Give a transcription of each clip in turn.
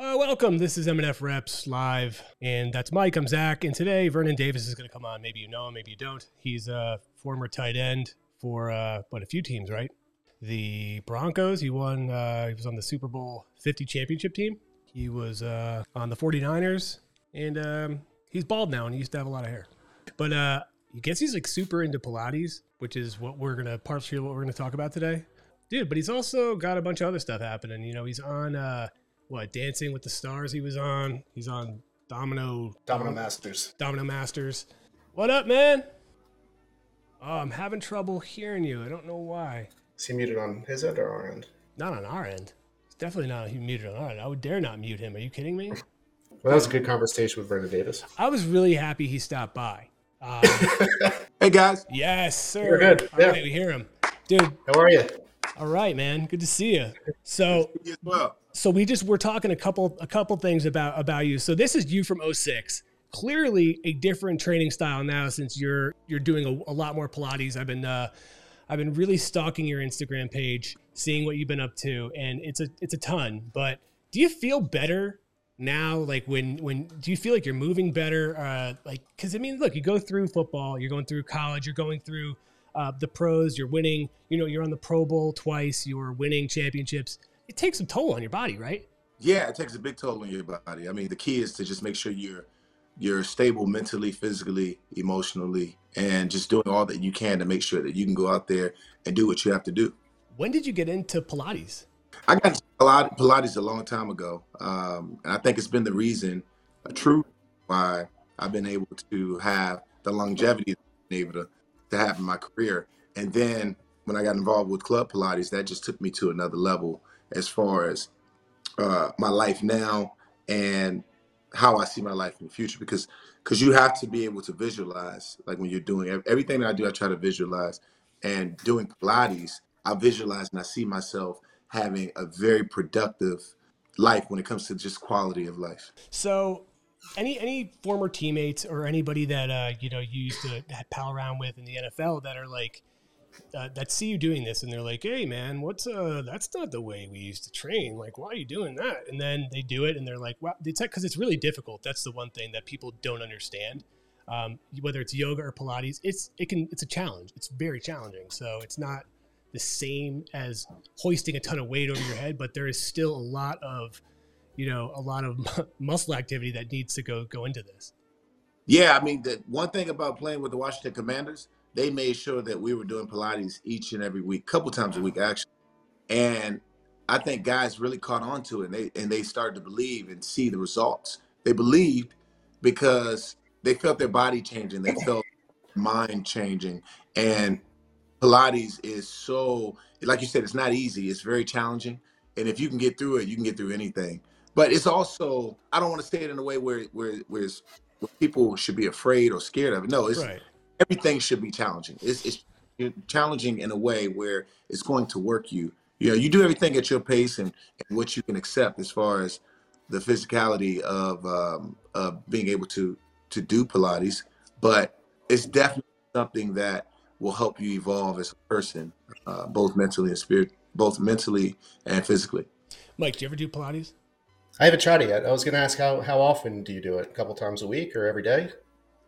Uh, welcome. This is M&F Reps live, and that's Mike. I'm Zach, and today Vernon Davis is going to come on. Maybe you know him, maybe you don't. He's a former tight end for uh, what a few teams, right? The Broncos. He won. Uh, he was on the Super Bowl 50 championship team. He was uh, on the 49ers, and um, he's bald now, and he used to have a lot of hair. But uh, I guess he's like super into Pilates, which is what we're gonna partially what we're gonna talk about today, dude. But he's also got a bunch of other stuff happening. You know, he's on. Uh, what Dancing with the Stars he was on. He's on Domino Domino Masters. Domino Masters. What up, man? Oh, I'm having trouble hearing you. I don't know why. Is he muted on his end or our end? Not on our end. It's definitely not muted on our end. I would dare not mute him. Are you kidding me? Well, that was a good conversation with Vernon Davis. I was really happy he stopped by. Um, Hey guys, yes, sir. You're good. Yeah. right, we hear him, dude. How are you? All right, man. Good to see you. So, you well. so we just we're talking a couple a couple things about about you. So this is you from 06. Clearly a different training style now since you're you're doing a, a lot more Pilates. I've been uh, I've been really stalking your Instagram page, seeing what you've been up to, and it's a it's a ton. But do you feel better now? Like when when do you feel like you're moving better? Uh, like because I mean, look, you go through football, you're going through college, you're going through uh, the pros, you're winning. You know, you're on the Pro Bowl twice, you're winning championships. It takes a toll on your body, right? Yeah, it takes a big toll on your body. I mean, the key is to just make sure you're you're stable mentally, physically, emotionally, and just doing all that you can to make sure that you can go out there and do what you have to do. When did you get into Pilates? I got into Pilates Pilates a long time ago, um, and I think it's been the reason, a true why I've been able to have the longevity that I've been able to, to have in my career. And then when I got involved with Club Pilates, that just took me to another level as far as uh, my life now and how I see my life in the future. Because because you have to be able to visualize, like when you're doing ev- everything that I do, I try to visualize. And doing Pilates, I visualize and I see myself having a very productive life when it comes to just quality of life. So, any any former teammates or anybody that uh, you know you used to pal around with in the NFL that are like uh, that see you doing this and they're like, "Hey, man, what's uh that's not the way we used to train. Like, why are you doing that?" And then they do it and they're like, "Well, it's because it's really difficult." That's the one thing that people don't understand. Um, whether it's yoga or Pilates, it's it can it's a challenge. It's very challenging. So it's not the same as hoisting a ton of weight over your head, but there is still a lot of you know a lot of muscle activity that needs to go go into this. Yeah, I mean, the one thing about playing with the Washington Commanders, they made sure that we were doing Pilates each and every week, couple times a week actually. And I think guys really caught on to it and they and they started to believe and see the results. They believed because they felt their body changing, they felt mind changing. And Pilates is so like you said, it's not easy, it's very challenging. And if you can get through it, you can get through anything. But it's also I don't want to say it in a way where where where, it's, where people should be afraid or scared of it. No, it's Right. everything should be challenging. It's, it's challenging in a way where it's going to work you. You know, you do everything at your pace and, and what you can accept as far as the physicality of um, of being able to to do Pilates, but it's definitely something that will help you evolve as a person, uh, both mentally and spirit, both mentally and physically. Mike, do you ever do Pilates? I haven't tried it yet. I was going to ask how, how often do you do it? A couple times a week or every day?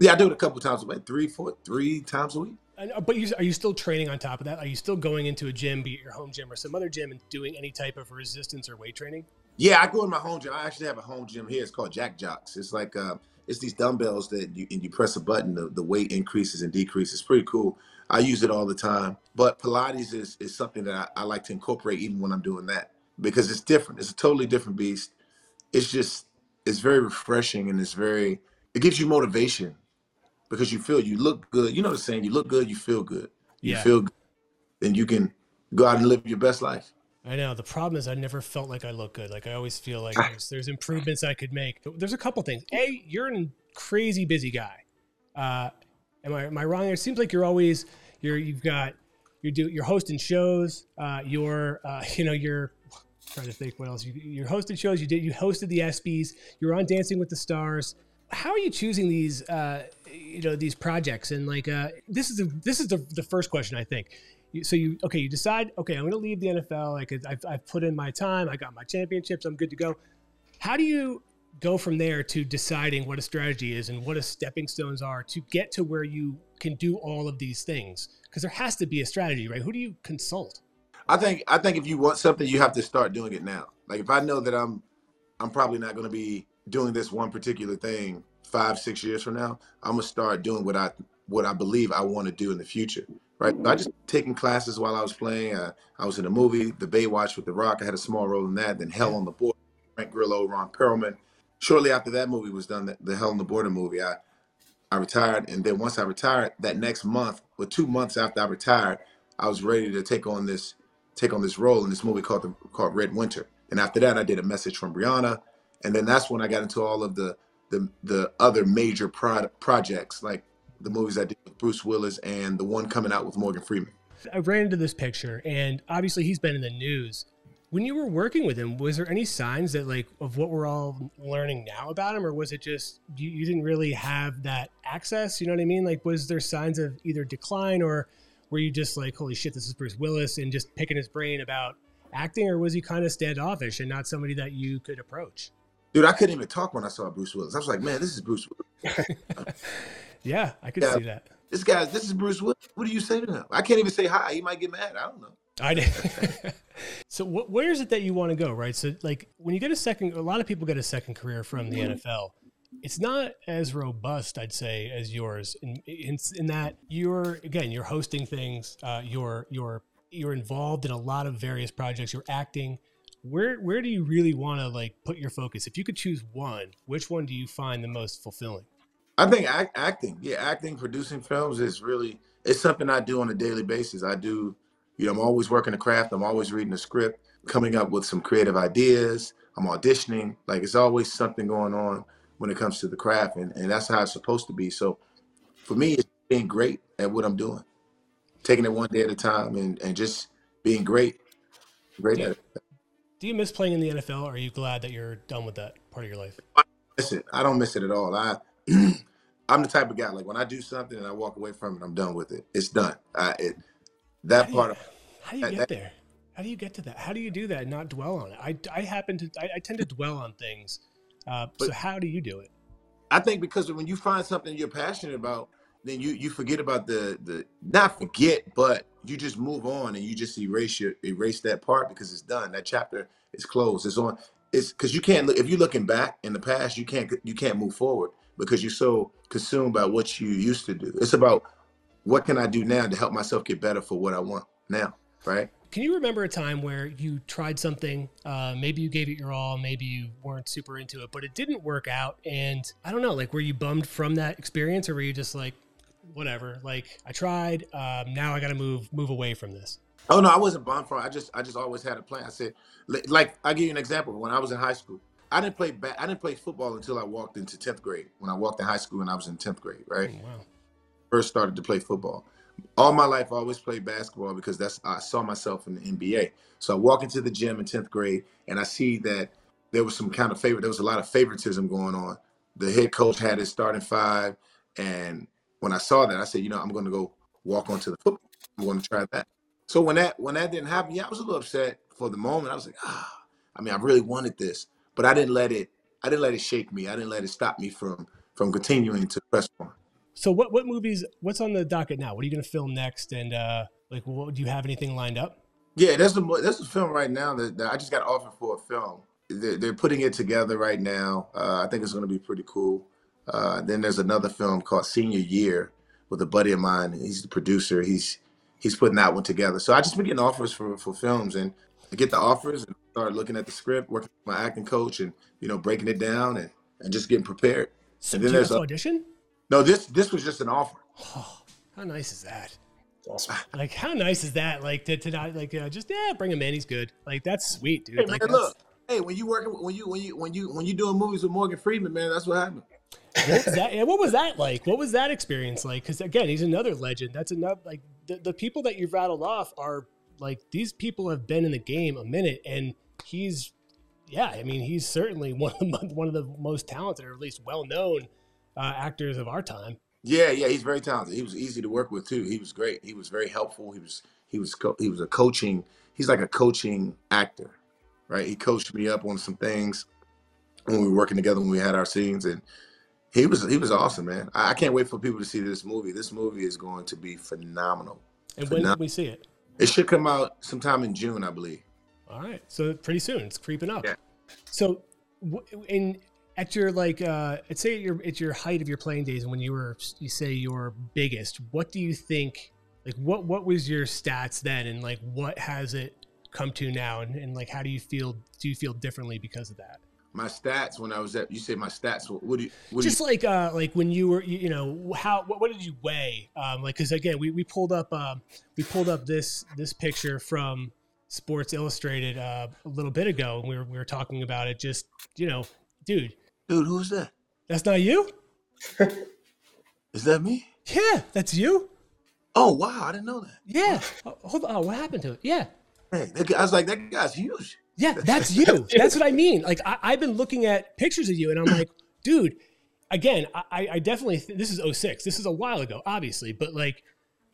Yeah, I do it a couple times a week, three, four, three times a week. And, but you, are you still training on top of that? Are you still going into a gym, be it your home gym or some other gym, and doing any type of resistance or weight training? Yeah, I go in my home gym. I actually have a home gym here. It's called JaxJox. It's like uh, it's these dumbbells that you and you press a button, the, the weight increases and decreases. It's pretty cool. I use it all the time. But Pilates is is something that I, I like to incorporate even when I'm doing that because it's different. It's a totally different beast. It's just it's very refreshing and it's very it gives you motivation because you feel you look good. You know the saying, you look good, you feel good. You Yeah. feel good, then you can go out and live your best life. I know. The problem is I never felt like I look good. Like I always feel like there's, there's improvements I could make. There's a couple things. A, you're a crazy busy guy. Uh, am I am I wrong? It seems like you're always you're you've got you're do you're hosting shows. Uh, you're uh, you know you're trying to think what else you you're hosted shows. You did you hosted the ESPYS. You're on Dancing with the Stars. How are you choosing these uh, you know these projects? And like uh, this is this is the, the first question I think. You- So you okay? You decide okay. I'm going to leave the NFL. Like I've, I've put in my time. I got my championships. I'm good to go. How do you go from there to deciding what a strategy is and what a stepping stones are to get to where you can do all of these things? Because there has to be a strategy, right? Who do you consult? I think I think if you want something, you have to start doing it now. Like if I know that I'm I'm probably not going to be doing this one particular thing five six years from now, I'm gonna start doing what I what I believe I want to do in the future. Right? I just taking classes while I was playing. Uh, I was in a movie, The Baywatch with The Rock. I had a small role in that. Then Hell on the Border, Frank Grillo, Ron Perlman. Shortly after that movie was done, the, the Hell on the Border movie, I I retired, and then once I retired, that next month or two months after I retired, I was ready to take on this take on this role in this movie called the, called Red Winter. And after that, I did a message from Brianna, and then that's when I got into all of the the the other major pro- projects like the movies I did with Bruce Willis and the one coming out with Morgan Freeman. I ran into this picture, and obviously he's been in the news. When you were working with him, was there any signs that like of what we're all learning now about him, or was it just you, you didn't really have that access? You know what I mean? Like, was there signs of either decline, or were you just like, holy shit, this is Bruce Willis, and just picking his brain about acting, or was he kind of standoffish and not somebody that you could approach? Dude, I couldn't even talk when I saw Bruce Willis. I was like, man, this is Bruce Willis. yeah, I could yeah, see that. This guy, this is Bruce Willis. What do you say to him? I can't even say hi. He might get mad. I don't know. I did. so wh- where is it that you want to go, right? So like when you get a second, a lot of people get a second career from the mm-hmm. NFL. It's not as robust, I'd say, as yours. In, in, in that you're again, you're hosting things. Uh, you're you're you're involved in a lot of various projects. You're acting. Where where do you really want to like put your focus? If you could choose one, which one do you find the most fulfilling? I think act, acting, yeah, acting, producing films is really it's something I do on a daily basis. I do you know, I'm always working the craft. I'm always reading the script, coming up with some creative ideas. I'm auditioning. Like it's always something going on when it comes to the craft, and, and that's how it's supposed to be. So for me, it's being great at what I'm doing, taking it one day at a time, and and just being great, great do at it. Do you miss playing in the NFL? Or are you glad that you're done with that part of your life? I miss it. I don't miss it at all. I I'm the type of guy like when I do something and I walk away from it, I'm done with it. It's done. I, it that how part you, of how do you that, get that, there? How do you get to that? How do you do that and not dwell on it? I, I happen to I, I tend to dwell on things. Uh, but, so how do you do it? I think because when you find something you're passionate about, then you you forget about the the not forget, but you just move on and you just erase your erase that part because it's done. That chapter is closed. It's on. It's because you can't look if you're looking back in the past, you can't you can't move forward because you're so consumed by what you used to do. It's about what can I do now to help myself get better for what I want now, right? Can you remember a time where you tried something? Uh, maybe you gave it your all, maybe you weren't super into it, but it didn't work out. And I don't know, like, were you bummed from that experience, or were you just like, whatever? Like, I tried. Um, now I got to move move away from this. Oh no, I wasn't bummed from. It. I just I just always had a plan. I said, like, I'll give you an example. When I was in high school, I didn't play ba- I didn't play football until I walked into tenth grade. When I walked in high school and I was in tenth grade, right? Oh, wow first started to play football. All my life, I always played basketball because that's I saw myself in the NBA. So I walk into the gym in tenth grade, and I see that there was some kind of favor There was a lot of favoritism going on. The head coach had his starting five, and when I saw that, I said, you know, I'm going to go walk onto the football. I'm going to try that. So when that when that didn't happen, yeah, I was a little upset for the moment. I was like, ah, I mean, I really wanted this, but I didn't let it. I didn't let it shake me. I didn't let it stop me from from continuing to press on. So what what movies? What's on the docket now? What are you going to film next? And uh, like, what, do you have anything lined up? Yeah, that's the there's a film right now that, that I just got offered for a film. They're, they're putting it together right now. Uh, I think it's going to be pretty cool. Uh, then there's another film called Senior Year with a buddy of mine. He's the producer. He's he's putting that one together. So I just been getting offers for for films, and I get the offers and start looking at the script, working with my acting coach, and you know breaking it down and and just getting prepared. So and then there's a, audition. No, this this was just an offer. Oh, how nice is that? Awesome. Like how nice is that? Like to, to not like uh, just yeah, bring him in. He's good. Like that's sweet, dude. Hey, like, man, look. Hey, when you working when you when you when you when you doing movies with Morgan Freeman, man, that's what happened. What was that? what was that like? What was that experience like? Because again, he's another legend. That's enough. Like the, the people that you've rattled off are like these people have been in the game a minute, and he's yeah. I mean, he's certainly one of the one of the most talented, or at least well known uh, actors of our time. Yeah, yeah, he's very talented. He was easy to work with too. He was great. He was very helpful. He was he was co- he was a coaching. He's like a coaching actor, right? He coached me up on some things. when we were working together when we had our scenes, and he was he was awesome, man. I, I can't wait for people to see this movie. This movie is going to be phenomenal. And when can we see it? It should come out sometime in June, I believe. All right, so pretty soon. It's creeping up. Yeah. So, in at your like, uh, let's say at your at your height of your playing days, when you were you say your biggest, what do you think? Like, what what was your stats then, and like, what has it come to now, and, and like, how do you feel? Do you feel differently because of that? my stats when I was at you say my stats what do you what just do you, like uh like when you were you, you know how what, what, did you weigh um like because again we, we pulled up um we pulled up this this picture from Sports Illustrated uh, a little bit ago and we were we were talking about it just you know dude dude who's that that's not you is that me yeah that's you oh wow I didn't know that yeah oh, hold on what happened to it yeah hey I was like that guy's huge yeah, that's you. that's what I mean. Like I, have been looking at pictures of you, and I'm like, dude. Again, I, I definitely th- this is 06. This is a while ago, obviously, but like,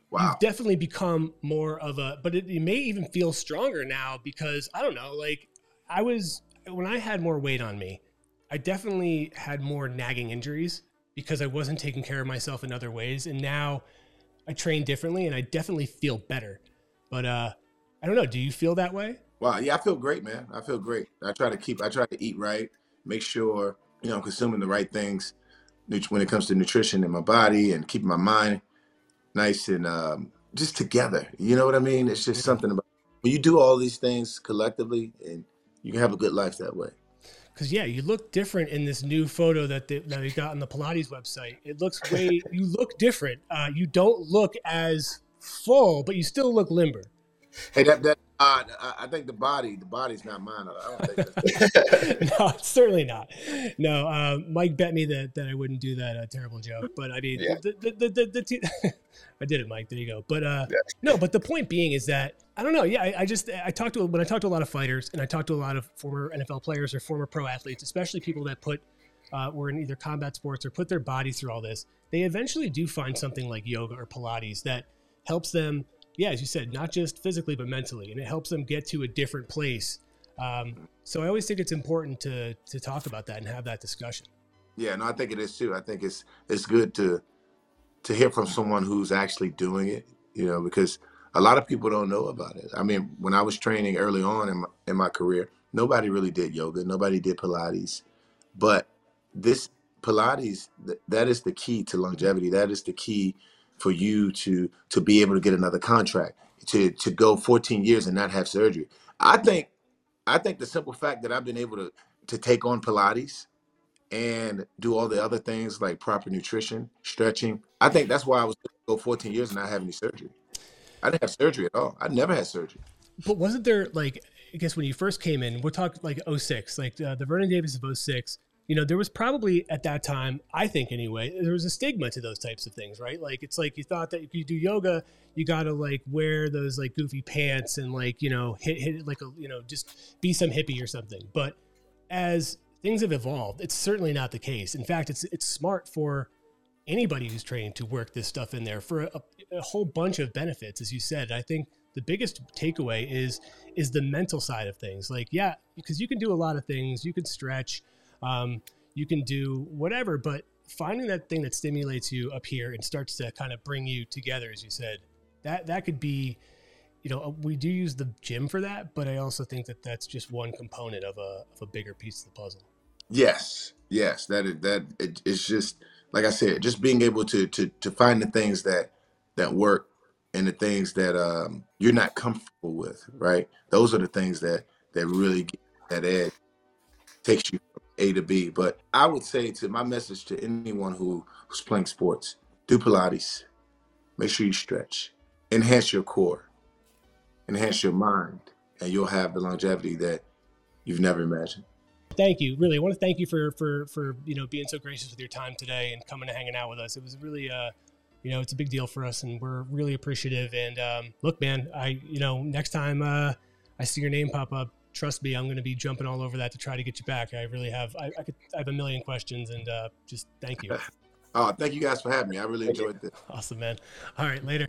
wow. you've definitely become more of a. But it, it may even feel stronger now because I don't know. Like I was when I had more weight on me, I definitely had more nagging injuries because I wasn't taking care of myself in other ways, and now I train differently, and I definitely feel better. But uh, I don't know. Do you feel that way? Wow, yeah, I feel great, man. I feel great. I try to keep, I try to eat right, make sure you know I'm consuming the right things when it comes to nutrition in my body and keeping my mind nice and um, just together. You know what I mean? It's just something about when you do all these things collectively, and you can have a good life that way. Because yeah, you look different in this new photo that they, that we got on the Pilates website. It looks way you look different. Uh, you don't look as full, but you still look limber. Hey, that that uh, I think the body, the body's not mine. I don't think no, certainly not. No, uh, Mike bet me that, that I wouldn't do that uh, terrible joke. But I mean, yeah. the, the, the, the, the t- I did it, Mike. There you go. But uh, yeah. no, but the point being is that I don't know. Yeah, I, I, just I talked to when I talked to a lot of fighters and I talked to a lot of former NFL players or former pro athletes, especially people that put uh, were in either combat sports or put their bodies through all this. They eventually do find something like yoga or Pilates that helps them yeah, as you said, not just physically but mentally, and it helps them get to a different place. Um, so I always think it's important to to talk about that and have that discussion. Yeah, no, I think it is too. I think it's it's good to to hear from someone who's actually doing it. You know, because a lot of people don't know about it. I mean, when I was training early on in my, in my career, nobody really did yoga, nobody did Pilates, but this Pilates that is the key to longevity. That is the key for you to to be able to get another contract, to to go 14 years and not have surgery. I think I think the simple fact that I've been able to to take on Pilates and do all the other things like proper nutrition, stretching. I think that's why I was go 14 years and not have any surgery. I didn't have surgery at all. I never had surgery. But wasn't there like I guess when you first came in, we're talking like 06, like uh, the Vernon Davis of 06 you know, there was probably at that time, I think anyway, there was a stigma to those types of things, right? Like it's like you thought that if you do yoga, you gotta like wear those like goofy pants and like, you know, hit hit like a you know, just be some hippie or something. But as things have evolved, it's certainly not the case. In fact, it's it's smart for anybody who's trained to work this stuff in there for a, a whole bunch of benefits, as you said. I think the biggest takeaway is is the mental side of things. Like, yeah, because you can do a lot of things, you can stretch um, you can do whatever, but finding that thing that stimulates you up here and starts to kind of bring you together, as you said, that that could be, you know, we do use the gym for that, but I also think that that's just one component of a of a bigger piece of the puzzle. Yes, yes, that is that it, it's just like I said, just being able to to to find the things that that work and the things that um, you're not comfortable with, right? Those are the things that that really get that edge, takes you a to B. But I would say to my message to anyone who, who's playing sports, do Pilates. Make sure you stretch. Enhance your core. Enhance your mind. And you'll have the longevity that you've never imagined. Thank you. Really, I want to thank you for for for you know being so gracious with your time today and coming and hanging out with us. It was really uh you know it's a big deal for us and we're really appreciative and um, look man i you know next time uh, i see your name pop up trust me, I'm going to be jumping all over that to try to get you back. I really have. I, I could. I have a million questions, and uh, just thank you. oh, thank you guys for having me. I really enjoyed this. Awesome, man. All right, later.